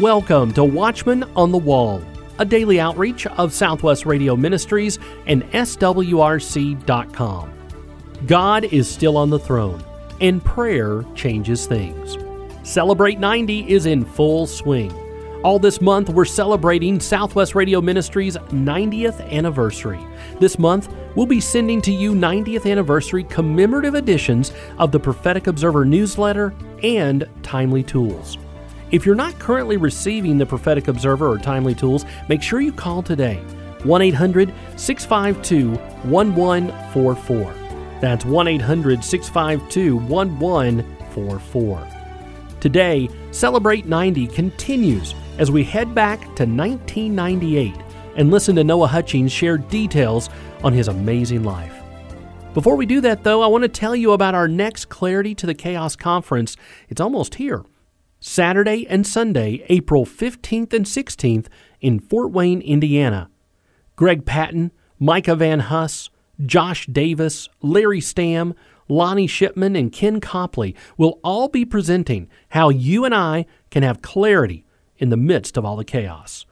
Welcome to Watchman on the Wall, a daily outreach of Southwest Radio Ministries and SWRC.com. God is still on the throne, and prayer changes things. Celebrate 90 is in full swing. All this month, we're celebrating Southwest Radio Ministries' 90th anniversary. This month, we'll be sending to you 90th anniversary commemorative editions of the Prophetic Observer newsletter and Timely Tools. If you're not currently receiving the Prophetic Observer or Timely Tools, make sure you call today 1 800 652 1144. That's 1 800 652 1144. Today, Celebrate 90 continues as we head back to 1998 and listen to Noah Hutchings share details on his amazing life. Before we do that, though, I want to tell you about our next Clarity to the Chaos conference. It's almost here. Saturday and Sunday, April 15th and 16th in Fort Wayne, Indiana. Greg Patton, Micah Van Huss, Josh Davis, Larry Stamm, Lonnie Shipman, and Ken Copley will all be presenting how you and I can have clarity in the midst of all the chaos.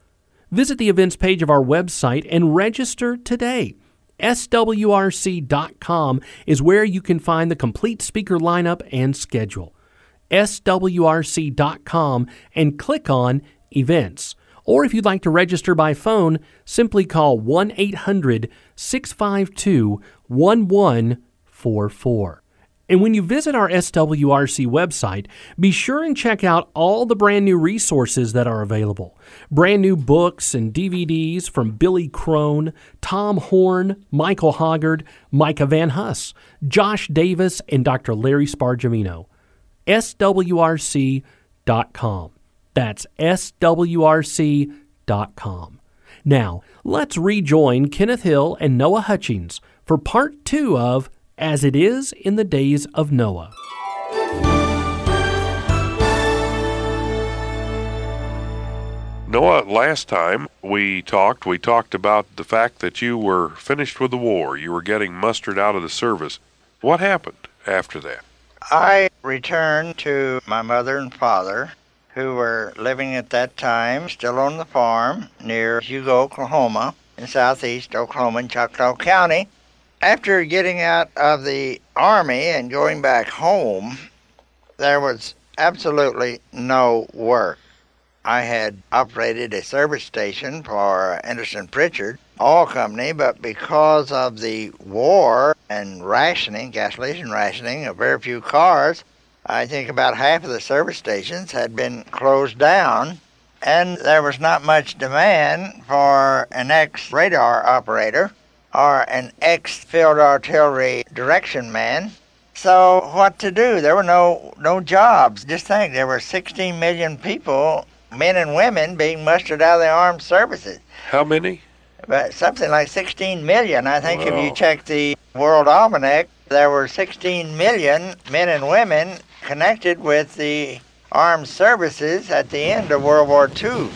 Visit the events page of our website and register today. SWRC.com is where you can find the complete speaker lineup and schedule swrc.com and click on Events. Or if you'd like to register by phone, simply call 1 800 652 1144. And when you visit our SWRC website, be sure and check out all the brand new resources that are available. Brand new books and DVDs from Billy Crone, Tom Horn, Michael Hoggard, Micah Van Huss, Josh Davis, and Dr. Larry Spargimino swrc.com. That's swrc.com. Now, let's rejoin Kenneth Hill and Noah Hutchings for part two of As It Is in the Days of Noah. Noah, last time we talked, we talked about the fact that you were finished with the war. You were getting mustered out of the service. What happened after that? I returned to my mother and father, who were living at that time still on the farm near Hugo, Oklahoma, in southeast Oklahoma in Choctaw County. After getting out of the Army and going back home, there was absolutely no work. I had operated a service station for Anderson Prichard oil company, but because of the war and rationing, gasoline rationing of very few cars, I think about half of the service stations had been closed down, and there was not much demand for an ex radar operator or an ex field artillery direction man. So what to do? There were no no jobs. Just think, there were 16 million people, men and women, being mustered out of the armed services. How many? but something like 16 million. I think wow. if you check the World Almanac, there were 16 million men and women connected with the armed services at the end of World War II.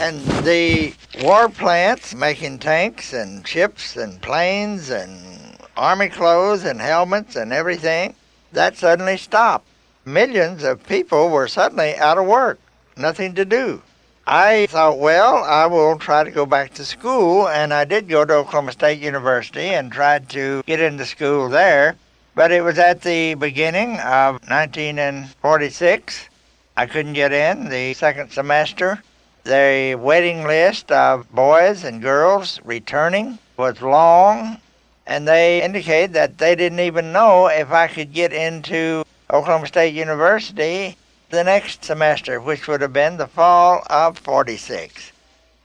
And the war plants making tanks and ships and planes and army clothes and helmets and everything, that suddenly stopped. Millions of people were suddenly out of work, nothing to do. I thought, well, I will try to go back to school, and I did go to Oklahoma State University and tried to get into school there. But it was at the beginning of 1946. I couldn't get in the second semester. The waiting list of boys and girls returning was long, and they indicated that they didn't even know if I could get into Oklahoma State University the next semester, which would have been the fall of 46.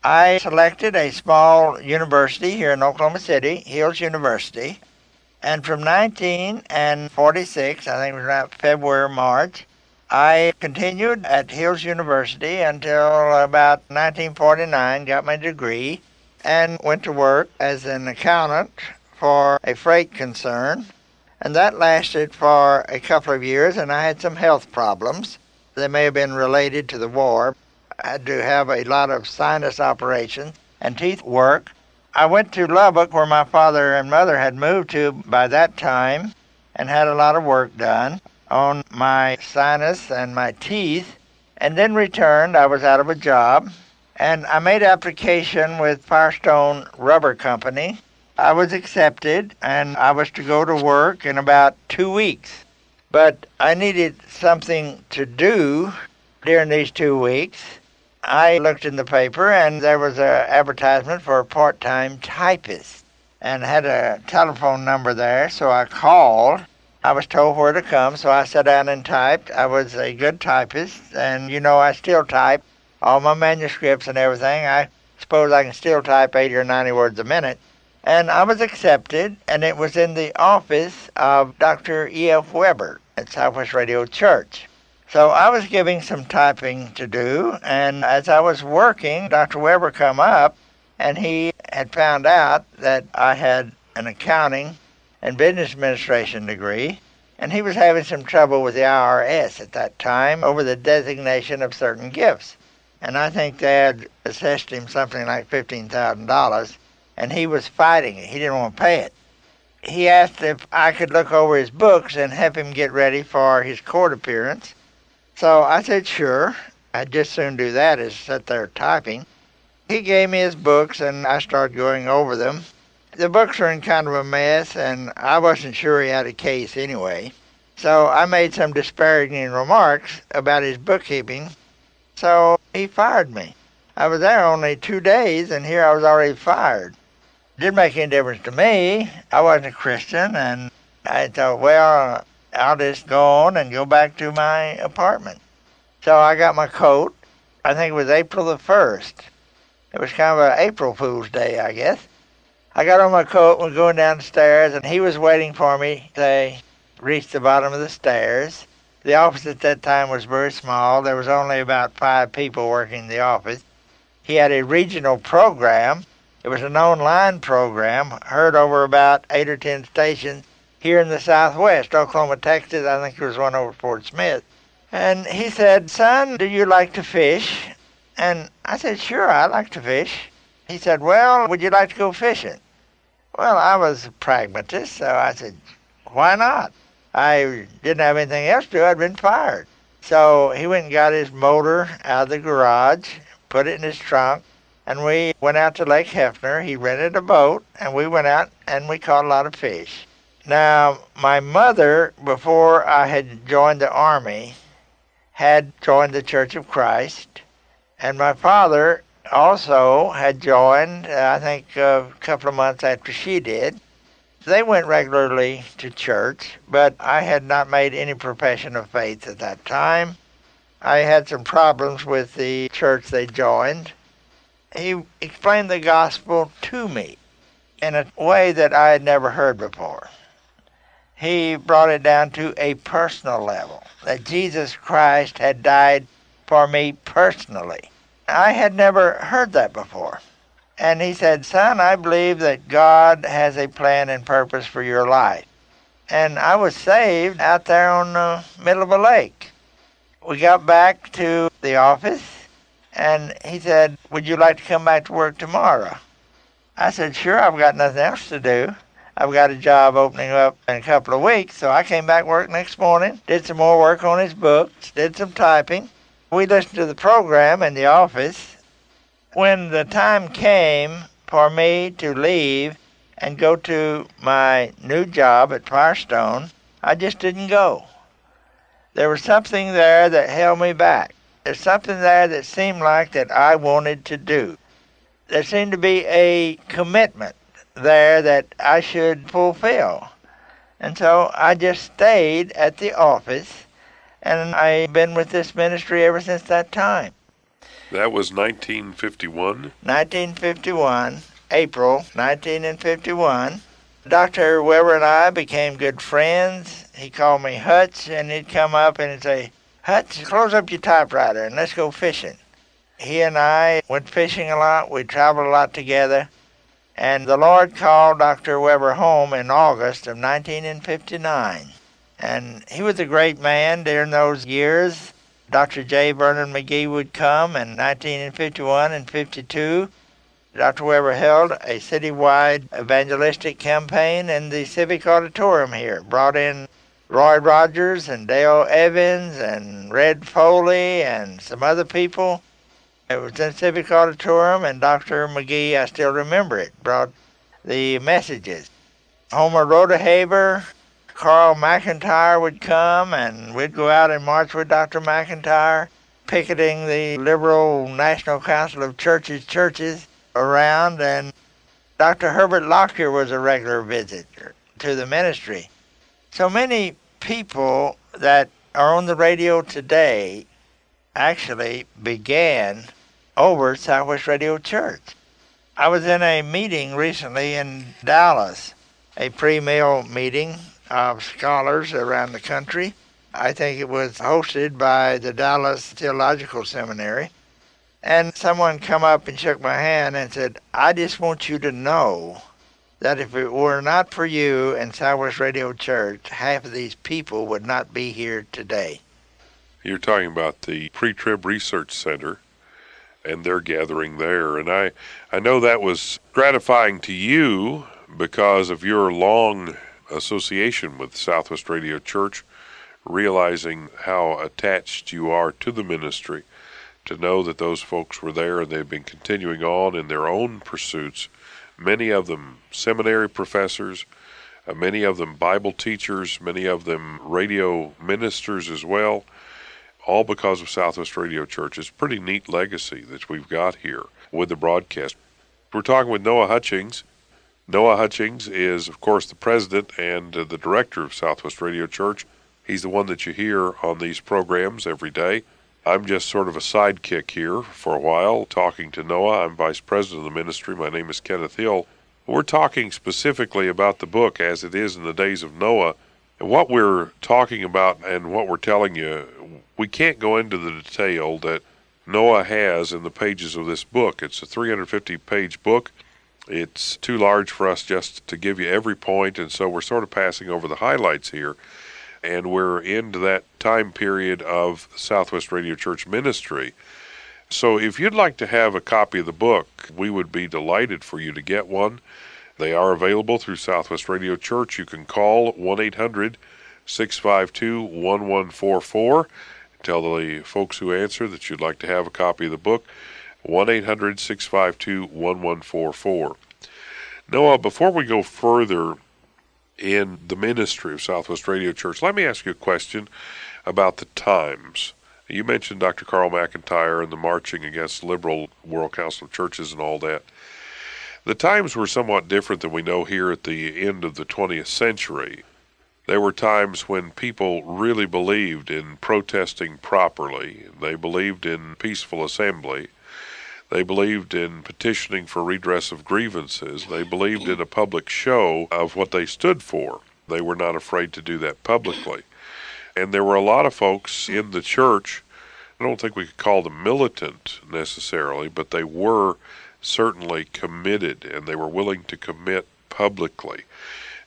I selected a small university here in Oklahoma City, Hills University, and from 1946, I think it was around February, March, I continued at Hills University until about 1949, got my degree, and went to work as an accountant for a freight concern. And that lasted for a couple of years, and I had some health problems. They may have been related to the war. I had to have a lot of sinus operations and teeth work. I went to Lubbock, where my father and mother had moved to by that time, and had a lot of work done on my sinus and my teeth. and then returned. I was out of a job, and I made application with Firestone Rubber Company. I was accepted, and I was to go to work in about two weeks. But I needed something to do during these two weeks. I looked in the paper, and there was an advertisement for a part-time typist, and had a telephone number there. So I called. I was told where to come, so I sat down and typed. I was a good typist, and you know I still type all my manuscripts and everything. I suppose I can still type 80 or 90 words a minute. And I was accepted, and it was in the office of Dr. E.F. Webber at Southwest Radio Church. So I was giving some typing to do, and as I was working, Dr. Webber come up, and he had found out that I had an accounting and business administration degree, and he was having some trouble with the IRS at that time over the designation of certain gifts. And I think they had assessed him something like $15,000, and he was fighting it. He didn't want to pay it. He asked if I could look over his books and help him get ready for his court appearance. So I said, sure. I'd just soon do that as sit there typing. He gave me his books, and I started going over them. The books were in kind of a mess, and I wasn't sure he had a case anyway. So I made some disparaging remarks about his bookkeeping. So he fired me. I was there only two days, and here I was already fired. Didn't make any difference to me. I wasn't a Christian, and I thought, well, I'll just go on and go back to my apartment. So I got my coat. I think it was April the 1st. It was kind of an April Fool's Day, I guess. I got on my coat and was going down the stairs, and he was waiting for me. They reached the bottom of the stairs. The office at that time was very small. There was only about five people working in the office. He had a regional program. It was an online program, heard over about eight or ten stations here in the Southwest, Oklahoma, Texas. I think there was one over Fort Smith. And he said, Son, do you like to fish? And I said, Sure, I like to fish. He said, Well, would you like to go fishing? Well, I was a pragmatist, so I said, Why not? I didn't have anything else to do. I'd been fired. So he went and got his motor out of the garage, put it in his trunk, and we went out to Lake Hefner. He rented a boat, and we went out and we caught a lot of fish. Now, my mother, before I had joined the Army, had joined the Church of Christ, and my father also had joined, I think, a couple of months after she did. They went regularly to church, but I had not made any profession of faith at that time. I had some problems with the church they joined. He explained the gospel to me in a way that I had never heard before he brought it down to a personal level that Jesus Christ had died for me personally. I had never heard that before. And he said, Son, I believe that God has a plan and purpose for your life. And I was saved out there on the middle of a lake. We got back to the office, and he said, Would you like to come back to work tomorrow? I said, Sure, I've got nothing else to do. I've got a job opening up in a couple of weeks. So I came back to work next morning, did some more work on his books, did some typing. We listened to the program in the office. When the time came for me to leave and go to my new job at Firestone, I just didn't go. There was something there that held me back. There's something there that seemed like that I wanted to do. There seemed to be a commitment there that I should fulfill. And so I just stayed at the office, and I've been with this ministry ever since that time. That was 1951? 1951, April 1951. Dr. Webber and I became good friends. He called me Hutch, and he'd come up and he'd say, Hutch, close up your typewriter and let's go fishing. He and I went fishing a lot. We traveled a lot together. And the Lord called Dr. Webber home in August of 1959. And he was a great man during those years. Dr. J. Vernon McGee would come in 1951 and 52. Dr. Webber held a citywide evangelistic campaign in the Civic Auditorium here, brought in Roy Rogers and Dale Evans and Red Foley and some other people. It was in Civic Auditorium, and Dr. McGee, I still remember it, brought the messages. Homer Rodeheaver, Carl McIntire would come, and we'd go out and march with Dr. McIntire, picketing the Liberal National Council of Churches churches around, and Dr. Herbert Lockyer was a regular visitor to the ministry. So many people that are on the radio today actually began over Southwest Radio Church. I was in a meeting recently in Dallas, a pre mill meeting of scholars around the country. I think it was hosted by the Dallas Theological Seminary. And someone come up and shook my hand and said, I just want you to know that if it were not for you and Southwest Radio Church, half of these people would not be here today. You're talking about the Pre Trib Research Center and their gathering there. And I, I know that was gratifying to you because of your long association with Southwest Radio Church, realizing how attached you are to the ministry, to know that those folks were there and they've been continuing on in their own pursuits, many of them seminary professors, uh, many of them Bible teachers, many of them radio ministers as well, all because of Southwest Radio Church. It's pretty neat legacy that we've got here with the broadcast. We're talking with Noah Hutchings. Noah Hutchings is, of course, the president and uh, the director of Southwest Radio Church. He's the one that you hear on these programs every day. I'm just sort of a sidekick here for a while, talking to Noah. I'm vice president of the ministry. My name is Kenneth Hill. We're talking specifically about the book as it is in the days of Noah. And what we're talking about and what we're telling you, we can't go into the detail that Noah has in the pages of this book. It's a 350 page book. It's too large for us just to give you every point, and so we're sort of passing over the highlights here. And we're into that time period of Southwest Radio Church ministry. So if you'd like to have a copy of the book, we would be delighted for you to get one. They are available through Southwest Radio Church. You can call 1 800 652 1144. Tell the folks who answer that you'd like to have a copy of the book. 1 800 652 1144. Noah, before we go further in the ministry of Southwest Radio Church, let me ask you a question about the times. You mentioned Dr. Carl McIntire and the marching against liberal World Council of Churches and all that. The times were somewhat different than we know here at the end of the 20th century. There were times when people really believed in protesting properly. They believed in peaceful assembly. They believed in petitioning for redress of grievances. They believed in a public show of what they stood for. They were not afraid to do that publicly. And there were a lot of folks in the church, I don't think we could call them militant necessarily, but they were certainly committed and they were willing to commit publicly.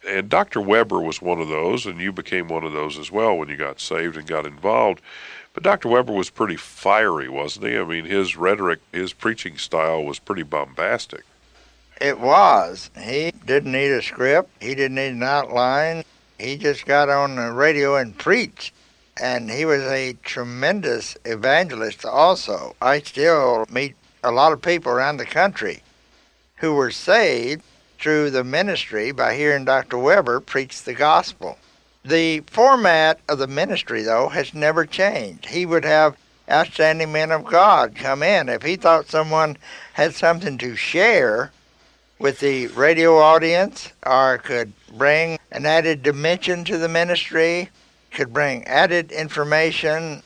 And Dr. Webber was one of those, and you became one of those as well when you got saved and got involved. But Dr. Webber was pretty fiery, wasn't he? I mean, his rhetoric, his preaching style was pretty bombastic. It was. He didn't need a script, he didn't need an outline. He just got on the radio and preached. And he was a tremendous evangelist, also. I still meet a lot of people around the country who were saved through the ministry by hearing Dr. Webber preach the gospel. The format of the ministry, though, has never changed. He would have outstanding men of God come in. If he thought someone had something to share with the radio audience or could bring an added dimension to the ministry, could bring added information,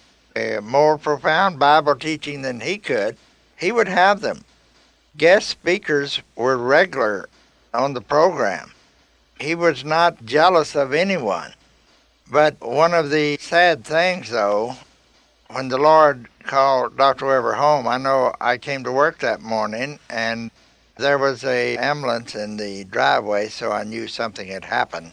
more profound Bible teaching than he could, he would have them. Guest speakers were regular on the program. He was not jealous of anyone. But one of the sad things, though, when the Lord called Dr. Webber home, I know I came to work that morning and there was a ambulance in the driveway, so I knew something had happened.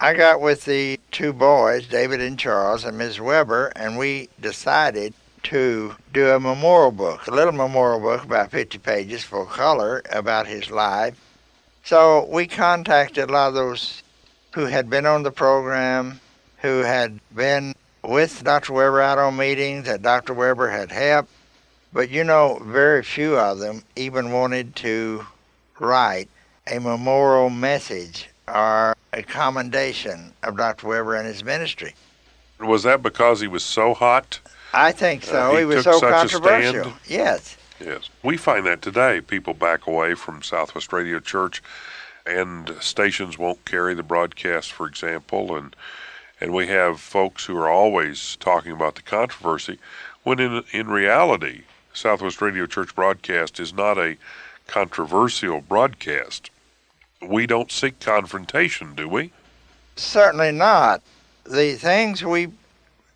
I got with the two boys, David and Charles, and Ms. Webber, and we decided to do a memorial book, a little memorial book about 50 pages full color about his life. So we contacted a lot of those who had been on the program, who had been with Dr. Webber out on meetings that Dr. Webber had helped, but you know, very few of them even wanted to write a memorial message or a commendation of Dr. Webber and his ministry. Was that because he was so hot? I think so. Uh, he he, was took so such a controversial. stand? Yes. Yes. We find that today. People back away from Southwest Radio Church and stations won't carry the broadcast, for example, and and we have folks who are always talking about the controversy when in in reality Southwest Radio Church broadcast is not a controversial broadcast. We don't seek confrontation, do we? Certainly not. The things we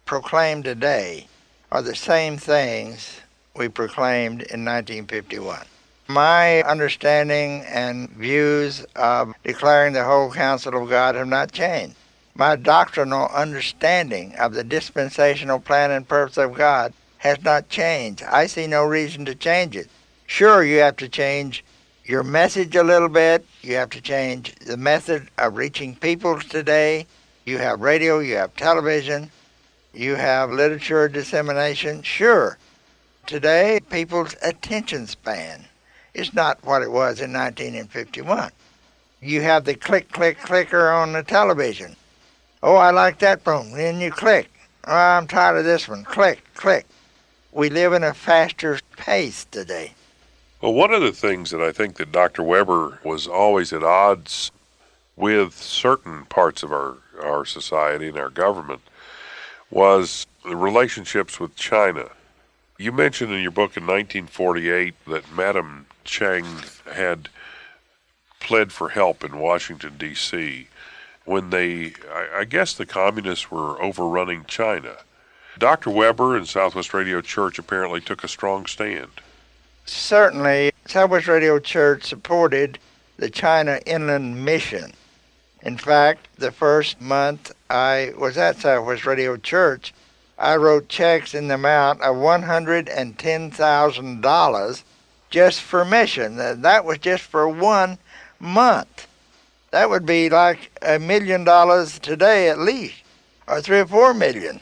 proclaim today are the same things we proclaimed in 1951. My understanding and views of declaring the whole counsel of God have not changed. My doctrinal understanding of the dispensational plan and purpose of God has not changed. I see no reason to change it. Sure, you have to change your message a little bit. You have to change the method of reaching people today. You have radio, you have television, you have literature dissemination. Sure, today people's attention span is not what it was in 1951. You have the click, click, clicker on the television. Oh, I like that boom. Then you click. Oh, I'm tired of this one. Click, click. We live in a faster pace today. Well, one of the things that I think that Dr. Webber was always at odds with certain parts of our, our society and our government was the relationships with China. You mentioned in your book in 1948 that Madame Chiang had pled for help in Washington, D.C. when they, I, I guess the communists were overrunning China. Dr. Webber and Southwest Radio Church apparently took a strong stand. Certainly, Southwest Radio Church supported the China Inland Mission. In fact, the first month I was at Southwest Radio Church, I wrote checks in the amount of $110,000 just for mission. That was just for one month. That would be like a million dollars today at least, or three or four million.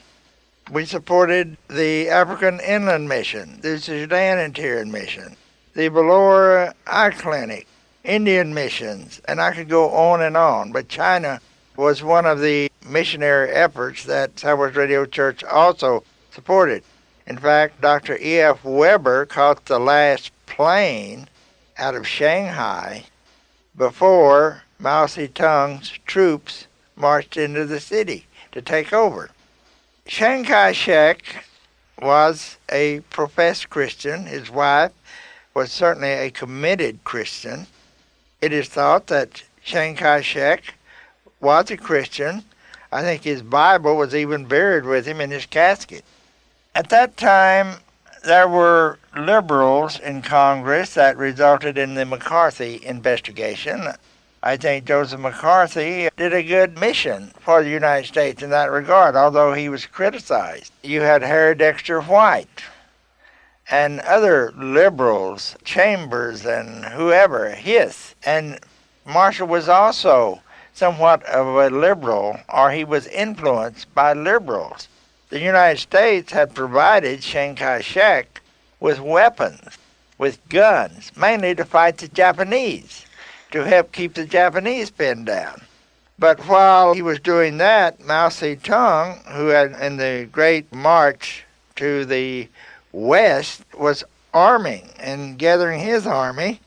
We supported the African Inland Mission, the Sudan Interior Mission, the Belora Eye Clinic, Indian missions, and I could go on and on. But China was one of the missionary efforts that Southwest Radio Church also supported. In fact, Dr. E.F. Webber caught the last plane out of Shanghai before Mao Zedong's troops marched into the city to take over. Chiang Kai shek was a professed Christian. His wife was certainly a committed Christian. It is thought that Chiang Kai shek was a Christian. I think his Bible was even buried with him in his casket. At that time, there were liberals in Congress that resulted in the McCarthy investigation. I think Joseph McCarthy did a good mission for the United States in that regard, although he was criticized. You had Harry Dexter White and other liberals, Chambers and whoever, Hiss. And Marshall was also somewhat of a liberal, or he was influenced by liberals. The United States had provided Chiang Kai shek with weapons, with guns, mainly to fight the Japanese, to help keep the Japanese pinned down. But while he was doing that, Mao Zedong, who had in the Great March to the West, was arming and gathering his army.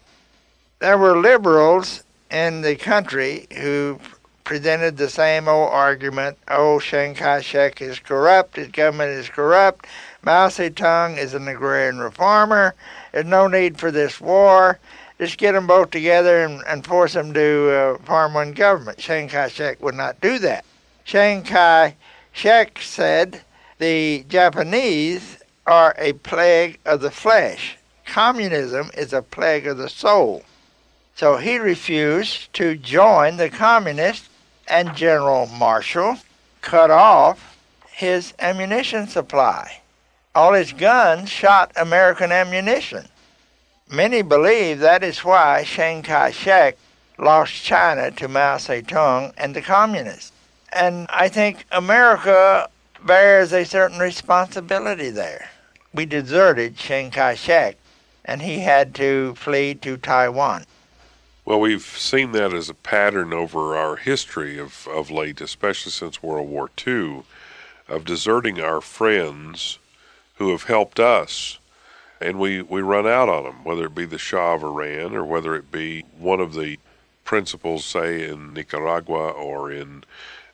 There were liberals in the country who presented the same old argument oh, Chiang Kai shek is corrupt, his government is corrupt, Mao Zedong is an agrarian reformer, there's no need for this war. Just get them both together and, and force them to uh, form one government. Chiang Kai shek would not do that. Chiang Kai shek said the Japanese are a plague of the flesh. Communism is a plague of the soul. So he refused to join the communists, and General Marshall cut off his ammunition supply. All his guns shot American ammunition. Many believe that is why Chiang Kai shek lost China to Mao Zedong and the communists. And I think America bears a certain responsibility there. We deserted Chiang Kai shek, and he had to flee to Taiwan. Well, we've seen that as a pattern over our history of, of late, especially since World War II, of deserting our friends who have helped us. And we, we run out on them, whether it be the Shah of Iran or whether it be one of the principals, say, in Nicaragua or in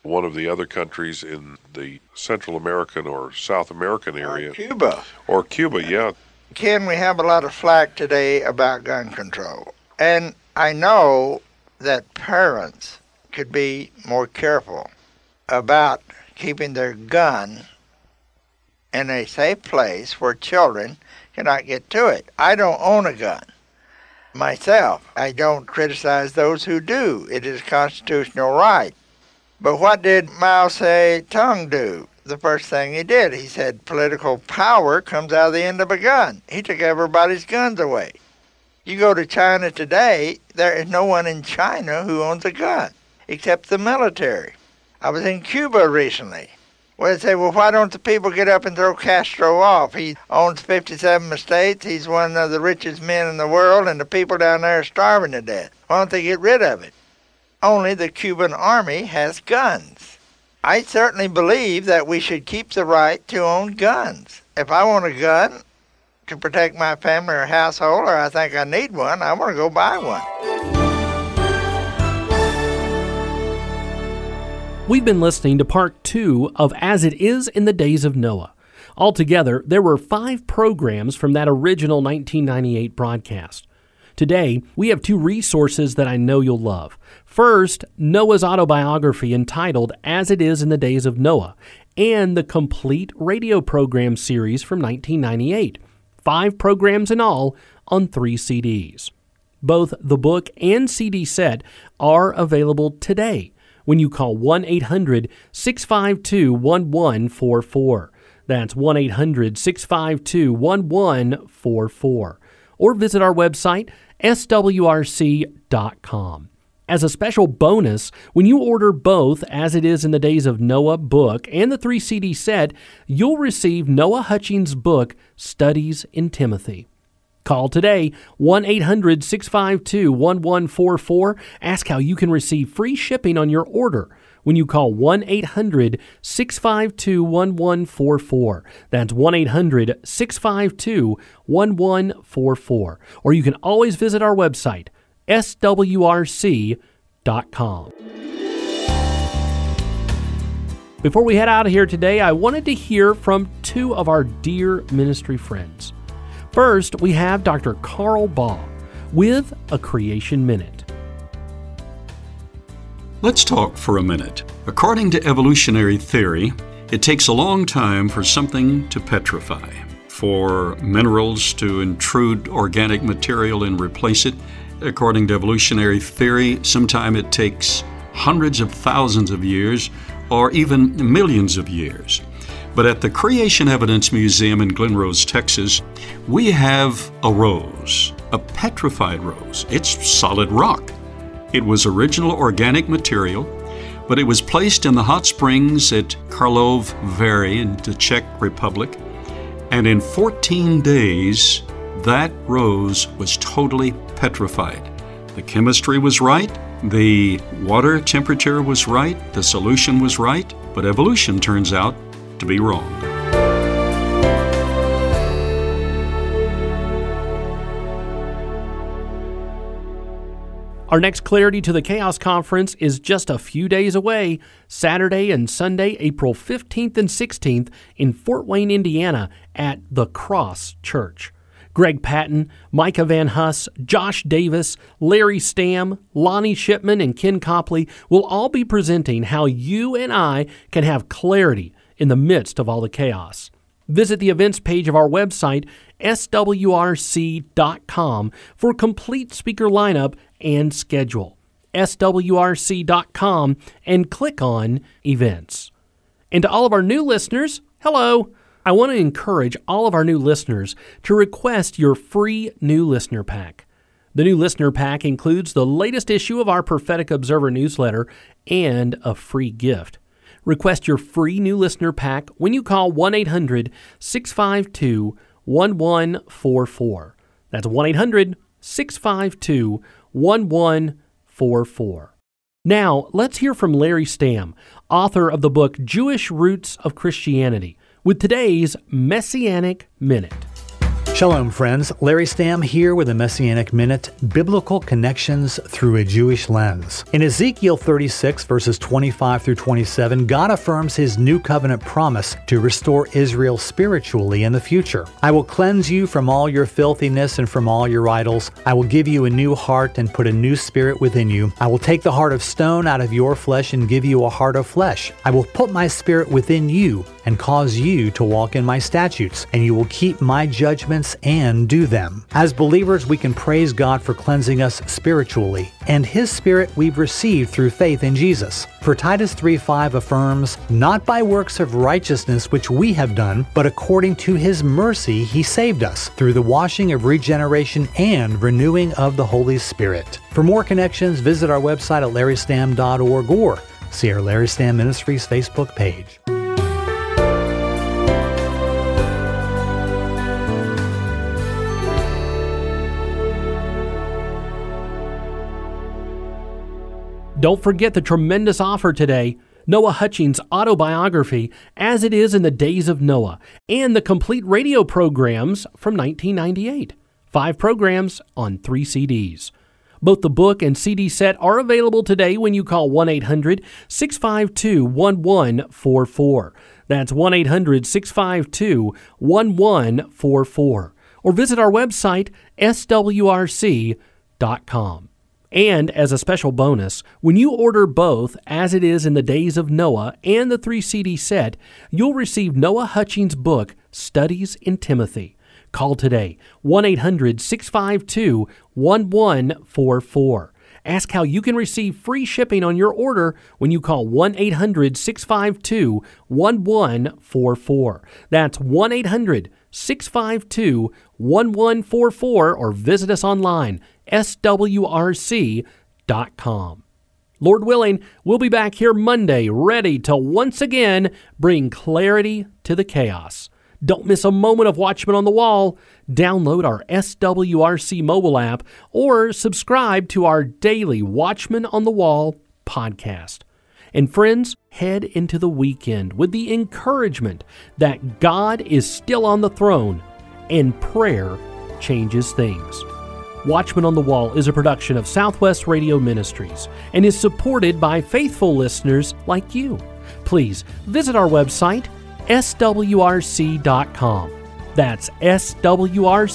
one of the other countries in the Central American or South American area. Or Cuba. Or Cuba, yeah. Ken, we have a lot of flack today about gun control. And I know that parents could be more careful about keeping their gun in a safe place where children cannot get to it. I don't own a gun myself. I don't criticize those who do. It is a constitutional right. But what did Mao say? Zedong do? The first thing he did, he said political power comes out of the end of a gun. He took everybody's guns away. You go to China today, there is no one in China who owns a gun except the military. I was in Cuba recently. Where they say, well, why don't the people get up and throw Castro off? He owns 57 estates. He's one of the richest men in the world, and the people down there are starving to death. Why don't they get rid of it? Only the Cuban army has guns. I certainly believe that we should keep the right to own guns. If I want a gun, to protect my family or household, or I think I need one, I want to go buy one. We've been listening to part two of As It Is in the Days of Noah. Altogether, there were five programs from that original 1998 broadcast. Today, we have two resources that I know you'll love. First, Noah's autobiography entitled As It Is in the Days of Noah, and the complete radio program series from 1998 five programs in all on three CDs. Both the book and CD set are available today when you call 1 800 652 1144. That's 1 800 652 1144. Or visit our website, swrc.com. As a special bonus, when you order both As It Is in the Days of Noah book and the 3 CD set, you'll receive Noah Hutchings' book, Studies in Timothy. Call today 1 800 652 1144. Ask how you can receive free shipping on your order when you call 1 800 652 1144. That's 1 800 652 1144. Or you can always visit our website swrc.com. Before we head out of here today, I wanted to hear from two of our dear ministry friends. First, we have Dr. Carl Baugh with a Creation Minute. Let's talk for a minute. According to evolutionary theory, it takes a long time for something to petrify, for minerals to intrude organic material and replace it, According to evolutionary theory, sometime it takes hundreds of thousands of years or even millions of years. But at the Creation Evidence Museum in Glen Rose, Texas, we have a rose, a petrified rose. It's solid rock. It was original organic material, but it was placed in the hot springs at Karlovy Vary in the Czech Republic, and in 14 days, that rose was totally petrified. The chemistry was right, the water temperature was right, the solution was right, but evolution turns out to be wrong. Our next Clarity to the Chaos Conference is just a few days away, Saturday and Sunday, April 15th and 16th in Fort Wayne, Indiana at the Cross Church. Greg Patton, Micah Van Huss, Josh Davis, Larry Stamm, Lonnie Shipman, and Ken Copley will all be presenting how you and I can have clarity in the midst of all the chaos. Visit the events page of our website, swrc.com, for complete speaker lineup and schedule. swrc.com and click on Events. And to all of our new listeners, hello! I want to encourage all of our new listeners to request your free new listener pack. The new listener pack includes the latest issue of our Prophetic Observer newsletter and a free gift. Request your free new listener pack when you call 1 800 652 1144. That's 1 800 652 1144. Now, let's hear from Larry Stamm, author of the book Jewish Roots of Christianity, with today's Messianic Minute. Shalom, friends. Larry Stamm here with a Messianic Minute Biblical Connections Through a Jewish Lens. In Ezekiel 36, verses 25 through 27, God affirms his new covenant promise to restore Israel spiritually in the future. I will cleanse you from all your filthiness and from all your idols. I will give you a new heart and put a new spirit within you. I will take the heart of stone out of your flesh and give you a heart of flesh. I will put my spirit within you and cause you to walk in my statutes, and you will keep my judgments and do them. As believers, we can praise God for cleansing us spiritually, and His Spirit we've received through faith in Jesus. For Titus 3:5 affirms, Not by works of righteousness which we have done, but according to His mercy He saved us, through the washing of regeneration and renewing of the Holy Spirit. For more connections, visit our website at larrystamm.org or see our Larry Stamm Ministries Facebook page. Don't forget the tremendous offer today Noah Hutchings' autobiography, As It Is in the Days of Noah, and the complete radio programs from 1998. Five programs on three CDs. Both the book and CD set are available today when you call 1 800 652 1144. That's 1 800 652 1144. Or visit our website, swrc.com. And as a special bonus, when you order both As It Is in the Days of Noah and the 3 CD set, you'll receive Noah Hutchings' book, Studies in Timothy. Call today, 1 800 652 1144. Ask how you can receive free shipping on your order when you call 1 800 652 1144. That's 1 800 652 1144 or visit us online swrc.com. Lord willing, we'll be back here Monday ready to once again bring clarity to the chaos. Don't miss a moment of Watchman on the Wall. Download our SWRC mobile app or subscribe to our daily Watchman on the Wall podcast. And friends, head into the weekend with the encouragement that God is still on the throne and prayer changes things. Watchman on the Wall is a production of Southwest Radio Ministries and is supported by faithful listeners like you. Please visit our website, swrc.com. That's swrc.com.